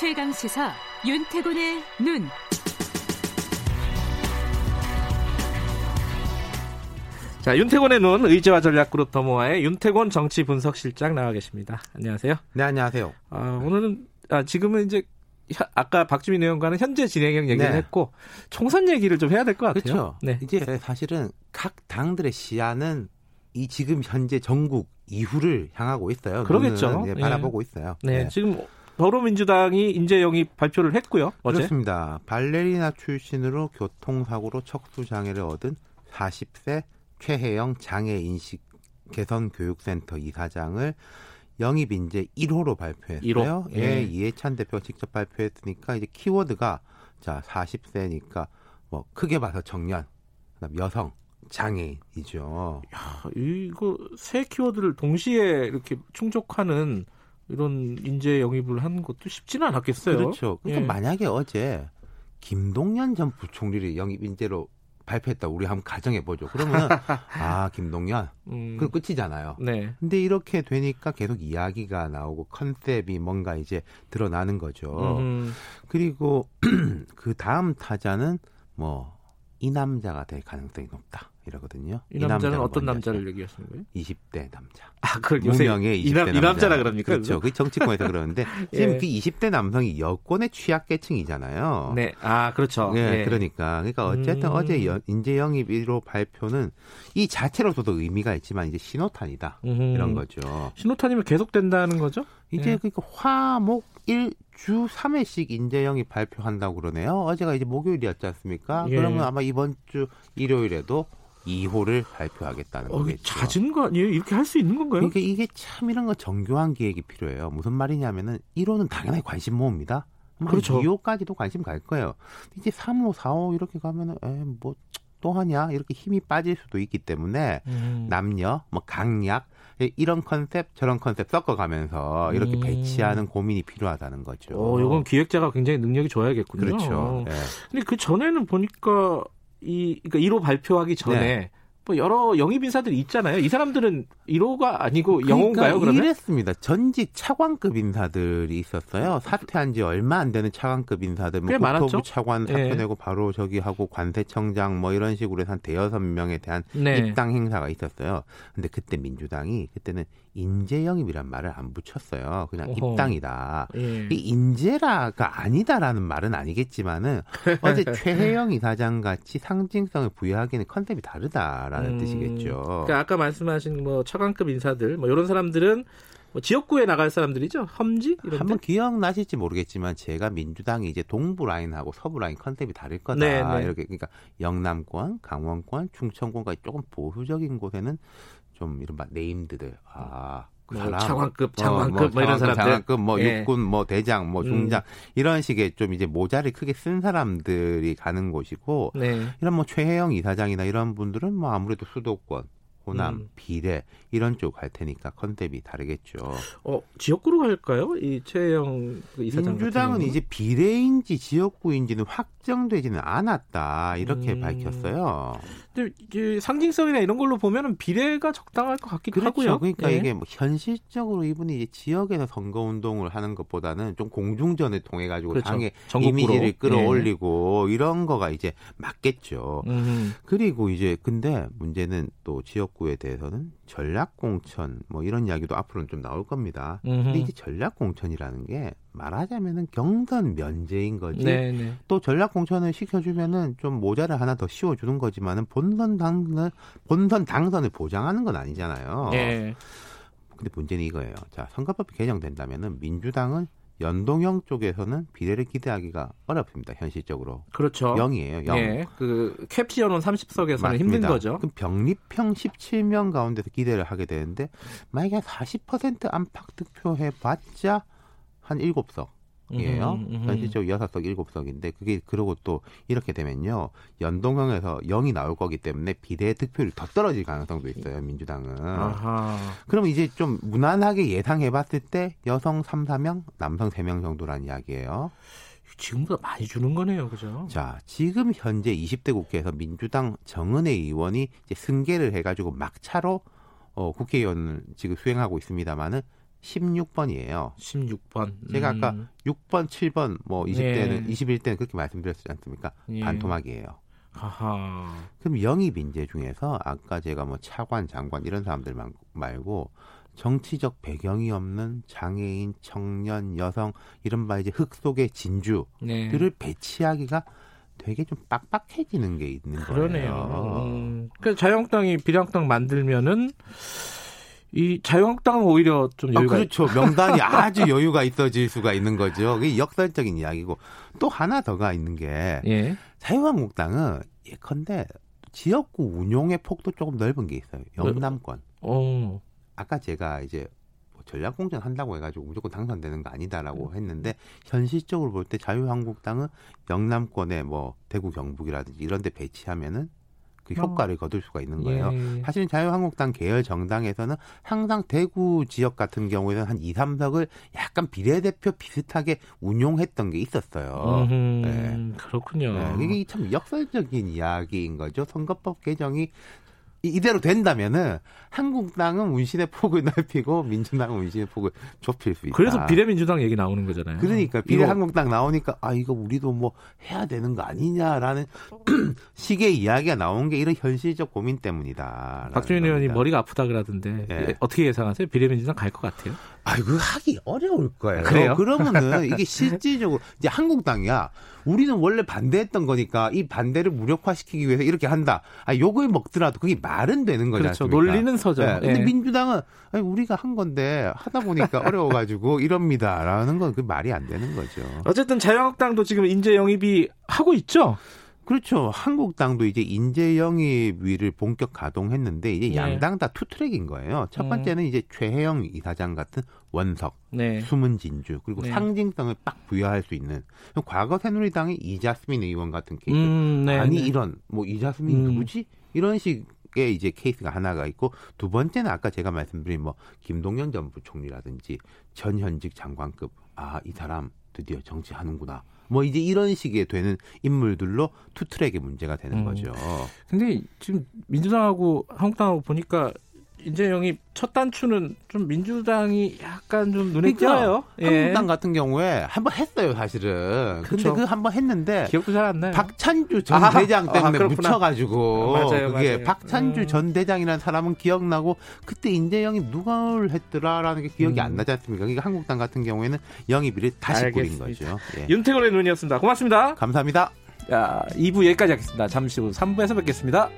최강 시사 윤태곤의 눈. 자, 윤태곤의 눈 의제와 전략그룹 더모아의 윤태곤 정치 분석실장 나와 계십니다. 안녕하세요. 네, 안녕하세요. 아, 오늘은 아, 지금은 이제 아까 박주민 의원과는 현재 진행형 얘기를 네. 했고 총선 얘기를 좀 해야 될 것 같아요. 그렇죠. 네. 이제 사실은 각 당들의 시야는 이 지금 현재 전국 이후를 향하고 있어요. 그러겠죠. 예, 예. 바라보고 있어요. 네, 네. 지금 더불어민주당이 인재 영입 발표를 했고요. 어제. 그렇습니다. 발레리나 출신으로 교통사고로 척수장애를 얻은 40세 최혜영 장애인식 개선교육센터 이사장을 영입 인재 1호로 발표했어요. 1호? 예, 예. 이해찬 대표가 직접 발표했으니까 이제 키워드가 자 40세니까 뭐 크게 봐서 청년, 그다음 여성, 장애인이죠. 아, 이거 새 키워드를 동시에 이렇게 충족하는 이런 인재 영입을 하는 것도 쉽지는 않았겠어요. 그렇죠. 그러니까 예. 만약에 어제 김동연 전 부총리를 영입 인재로 발표했다 우리 한번 가정해 보죠. 그러면 아 김동연 음, 그 끝이잖아요. 네. 근데 이렇게 되니까 계속 이야기가 나오고 컨셉이 뭔가 이제 드러나는 거죠. 음, 그리고 그 다음 타자는 뭐 이 남자가 될 가능성이 높다 이러거든요. 이 남자는 남자가 어떤 남자를? 얘기하시는 거예요? 20대 남자. 아, 그걸 요새 무명의 20대 이, 남, 남자. 이 남자라 그럽니까? 그렇죠. 그 정치권에서 그러는데 지금 예. 그 20대 남성이 여권의 취약계층이잖아요. 네, 아 그렇죠. 예, 예. 그러니까 그러니까 어쨌든 음. 어제 여- 인재 영입 1호 발표는 이 자체로서도 의미가 있지만 이제 신호탄이다 음흠. 이런 거죠. 신호탄이면 계속 된다는 거죠? 이제 예. 그러니까 화목 1주 3회씩 인재 영입 발표한다고 그러네요. 어제가 이제 목요일이었지 않습니까? 예. 그러면 아마 이번 주 일요일에도 2호를 발표하겠다는 어, 거겠죠. 잦은 거 아니에요? 이렇게 할 수 있는 건가요? 그러니까 이게 참 이런 거 정교한 기획이 필요해요. 무슨 말이냐면은 1호는 당연히 관심 모읍니다. 그렇죠. 2호까지도 관심 갈 거예요. 이제 3호, 4호 이렇게 가면은 에뭐 또 하냐 이렇게 힘이 빠질 수도 있기 때문에 음. 남녀, 뭐 강약 이런 컨셉 저런 컨셉 섞어가면서 이렇게 음. 배치하는 고민이 필요하다는 거죠. 어, 이건 기획자가 굉장히 능력이 좋아야겠군요. 그렇죠. 예. 근데 그 전에는 보니까 이 그러니까 1호 발표하기 전에 네. 뭐 여러 영입 인사들이 있잖아요. 이 사람들은 1호가 아니고 영호인가요? 그러니까 그러면? 이랬습니다. 전직 차관급 인사들이 있었어요. 사퇴한 지 얼마 안 되는 차관급 인사들, 뭐? 국토부 차관 예. 사퇴되고 바로 저기 하고 관세청장 뭐 이런 식으로 해서 한 대여섯 명에 대한 네. 입당 행사가 있었어요. 근데 그때 민주당이 그때는 인재 영입이란 말을 안 붙였어요. 그냥 어허. 입당이다. 예. 이 인재라가 아니다라는 말은 아니겠지만은 어제 최혜영 이사장 같이 상징성을 부여하기에는 컨셉이 다르다라는 음, 뜻이겠죠. 그러니까 아까 말씀하신 뭐 차관급 인사들 뭐 이런 사람들은 뭐 지역구에 나갈 사람들이죠. 험지 이런 한번 데. 기억나실지 모르겠지만 제가 민주당이 이제 동부 라인하고 서부 라인 컨셉이 다를 거다 네, 네. 이렇게 그러니까 영남권, 강원권, 충청권까지 조금 보수적인 곳에는 좀 이런 막 네임드들 아. 그뭐 사람, 차관급, 어, 장관급 뭐 이런 사람들. 장관급, 뭐 예. 육군, 뭐 대장, 뭐 중장 음. 이런 식의 좀 이제 모자를 크게 쓴 사람들이 가는 곳이고 네. 이런 뭐 최혜영 이사장이나 이런 분들은 뭐 아무래도 수도권, 호남, 음. 비례 이런 쪽 갈 테니까 컨셉이 다르겠죠. 어 지역구로 갈까요? 이 최영 그 이사장 민주당은 이제 비례인지 지역구인지는 확정되지는 않았다 이렇게 음. 밝혔어요. 근데 상징성이나 이런 걸로 보면은 비례가 적당할 것 같기도 그렇죠. 하고요. 그러니까 예. 이게 뭐 현실적으로 이분이 이제 지역에서 선거 운동을 하는 것보다는 좀 공중전을 통해 가지고 그렇죠. 당의 전국구로. 이미지를 끌어올리고 이런 거가 이제 맞겠죠. 음. 그리고 이제 근데 문제는 또 지역구 에 대해서는 전략 공천 뭐 이런 이야기도 앞으로는 좀 나올 겁니다. 근데 음흠. 이제 전략 공천이라는 게 말하자면은 경선 면제인 거지. 네, 네. 또 전략 공천을 시켜주면은 좀 모자를 하나 더 씌워주는 거지만은 본선 당선을 본선 당선을 보장하는 건 아니잖아요. 예. 근데 문제는 이거예요. 자 선거법이 개정된다면은 민주당은 연동형 쪽에서는 비례를 기대하기가 어렵습니다. 현실적으로 그렇죠. 0이에요. 0. 예. 그 캡시언은 30석에서는 힘든 거죠. 그럼 병립형 17명 가운데서 기대를 하게 되는데 만약에 40% 안팎 득표해 봤자 한 7석. 이에요. 음, 음, 음. 현실적으로 여섯 석 일곱 석인데 그게 그러고 또 이렇게 되면요 연동형에서 0이 나올 거기 때문에 비례 득표율이 더 떨어질 가능성도 있어요 민주당은. 아하. 그러면 이제 좀 무난하게 예상해 봤을 때 여성 3, 4명, 남성 3명 정도란 이야기예요. 지금보다 많이 주는 거네요, 그죠? 자, 지금 현재 20대 국회에서 민주당 정은혜 의원이 이제 승계를 해가지고 막차로 어, 국회의원을 지금 수행하고 있습니다만은 16번이에요. 16번. 제가 아까 음. 6번, 7번, 뭐 20대는 예. 21대는 그렇게 말씀드렸지 않습니까? 예. 반토막이에요. 하하. 그럼 영입 인재 중에서 아까 제가 뭐 차관, 장관 이런 사람들 말- 말고 정치적 배경이 없는 장애인, 청년, 여성 이른바 이제 흙 속의 진주들을 네. 배치하기가 되게 좀 빡빡해지는 게 있는 그러네요. 거예요. 음, 그 자유한국당이 비례한국당 만들면은 이 자유한국당은 오히려 좀 아, 여유가 그렇죠. 명단이 아주 여유가 있어질 수가 있는 거죠. 그게 역설적인 이야기고 또 하나 더가 있는 게 예. 자유한국당은 예컨대 지역구 운용의 폭도 조금 넓은 게 있어요. 영남권. 어. 아까 제가 이제 뭐 전략공천 한다고 해가지고 무조건 당선되는 거 음. 아니다라고 했는데 현실적으로 볼 때 자유한국당은 영남권에 뭐 대구 경북이라든지 이런 데 배치하면은 그 어. 효과를 거둘 수가 있는 거예요. 예. 사실 자유한국당 계열 정당에서는 항상 대구 지역 같은 경우에는 한 2, 3석을 약간 비례대표 비슷하게 운용했던 게 있었어요. 음, 네. 그렇군요. 네, 이게 참 역설적인 이야기인 거죠. 선거법 개정이 이- 이대로 된다면은 한국당은 운신의 폭을 넓히고 민주당은 운신의 폭을 좁힐 수 있다. 그래서 비례민주당 얘기 나오는 거잖아요. 그러니까 비례 이거 한국당 나오니까 아 이거 우리도 뭐 해야 되는 거 아니냐라는 식의 이야기가 나온 게 이런 현실적 고민 때문이다. 박주민 의원이 머리가 아프다 그러던데 예. 예, 어떻게 예상하세요? 비례민주당 갈 것 같아요? 아이고 하기 어려울 거예요. 그래요? 그러면은 이게 실질적으로 이제 한국당이야. 우리는 원래 반대했던 거니까 이 반대를 무력화시키기 위해서 이렇게 한다. 아 욕을 먹더라도 그게 말은 되는 거지 그렇죠. 논리는 서죠. 예, 근데 예. 민주당은 아니, 우리가 한 건데 하다 보니까 어려워가지고 이럽니다라는 건 그 말이 안 되는 거죠. 어쨌든 자유한국당도 지금 인재 영입이 하고 있죠. 그렇죠. 한국당도 이제 인재 영입위를 본격 가동했는데 이제 예. 양당 다 투트랙인 거예요. 첫 음. 번째는 이제 최혜영 이사장 같은 원석, 네. 숨은 진주 그리고 네. 상징성을 딱 부여할 수 있는 과거 새누리당의 이자스민 의원 같은 케이스 음, 네. 아니 네. 이런 뭐 이자스민 음. 누구지 이런 식 의 이제 케이스가 하나가 있고 두 번째는 아까 제가 말씀드린 뭐 김동연 전 부총리라든지 전 현직 장관급 아 이 사람 드디어 정치하는구나 뭐 이제 이런 식의 되는 인물들로 투트랙의 문제가 되는 음. 거죠. 근데 지금 민주당하고 한국당하고 보니까 인재 영입 첫 단추는 좀 민주당이 약간 좀 눈에 그러니까 띄어요. 예. 한국당 같은 경우에 한번 했어요 사실은. 근데 그쵸. 그한번 했는데 기억도 잘 안 나요. 박찬주 전 아하, 대장 아, 때문에 그렇구나. 묻혀가지고 맞아요, 그게 맞아요. 박찬주 음. 전 대장이라는 사람은 기억나고 그때 인재 영입 누가 했더라라는 게 기억이 음. 안 나지 않습니까? 그러니까 한국당 같은 경우에는 영입비를 다시 알겠습니다. 거죠. 예. 윤태곤의 눈이었습니다. 고맙습니다. 감사합니다. 자, 2부 여기까지 하겠습니다. 잠시 후 3부에서 뵙겠습니다.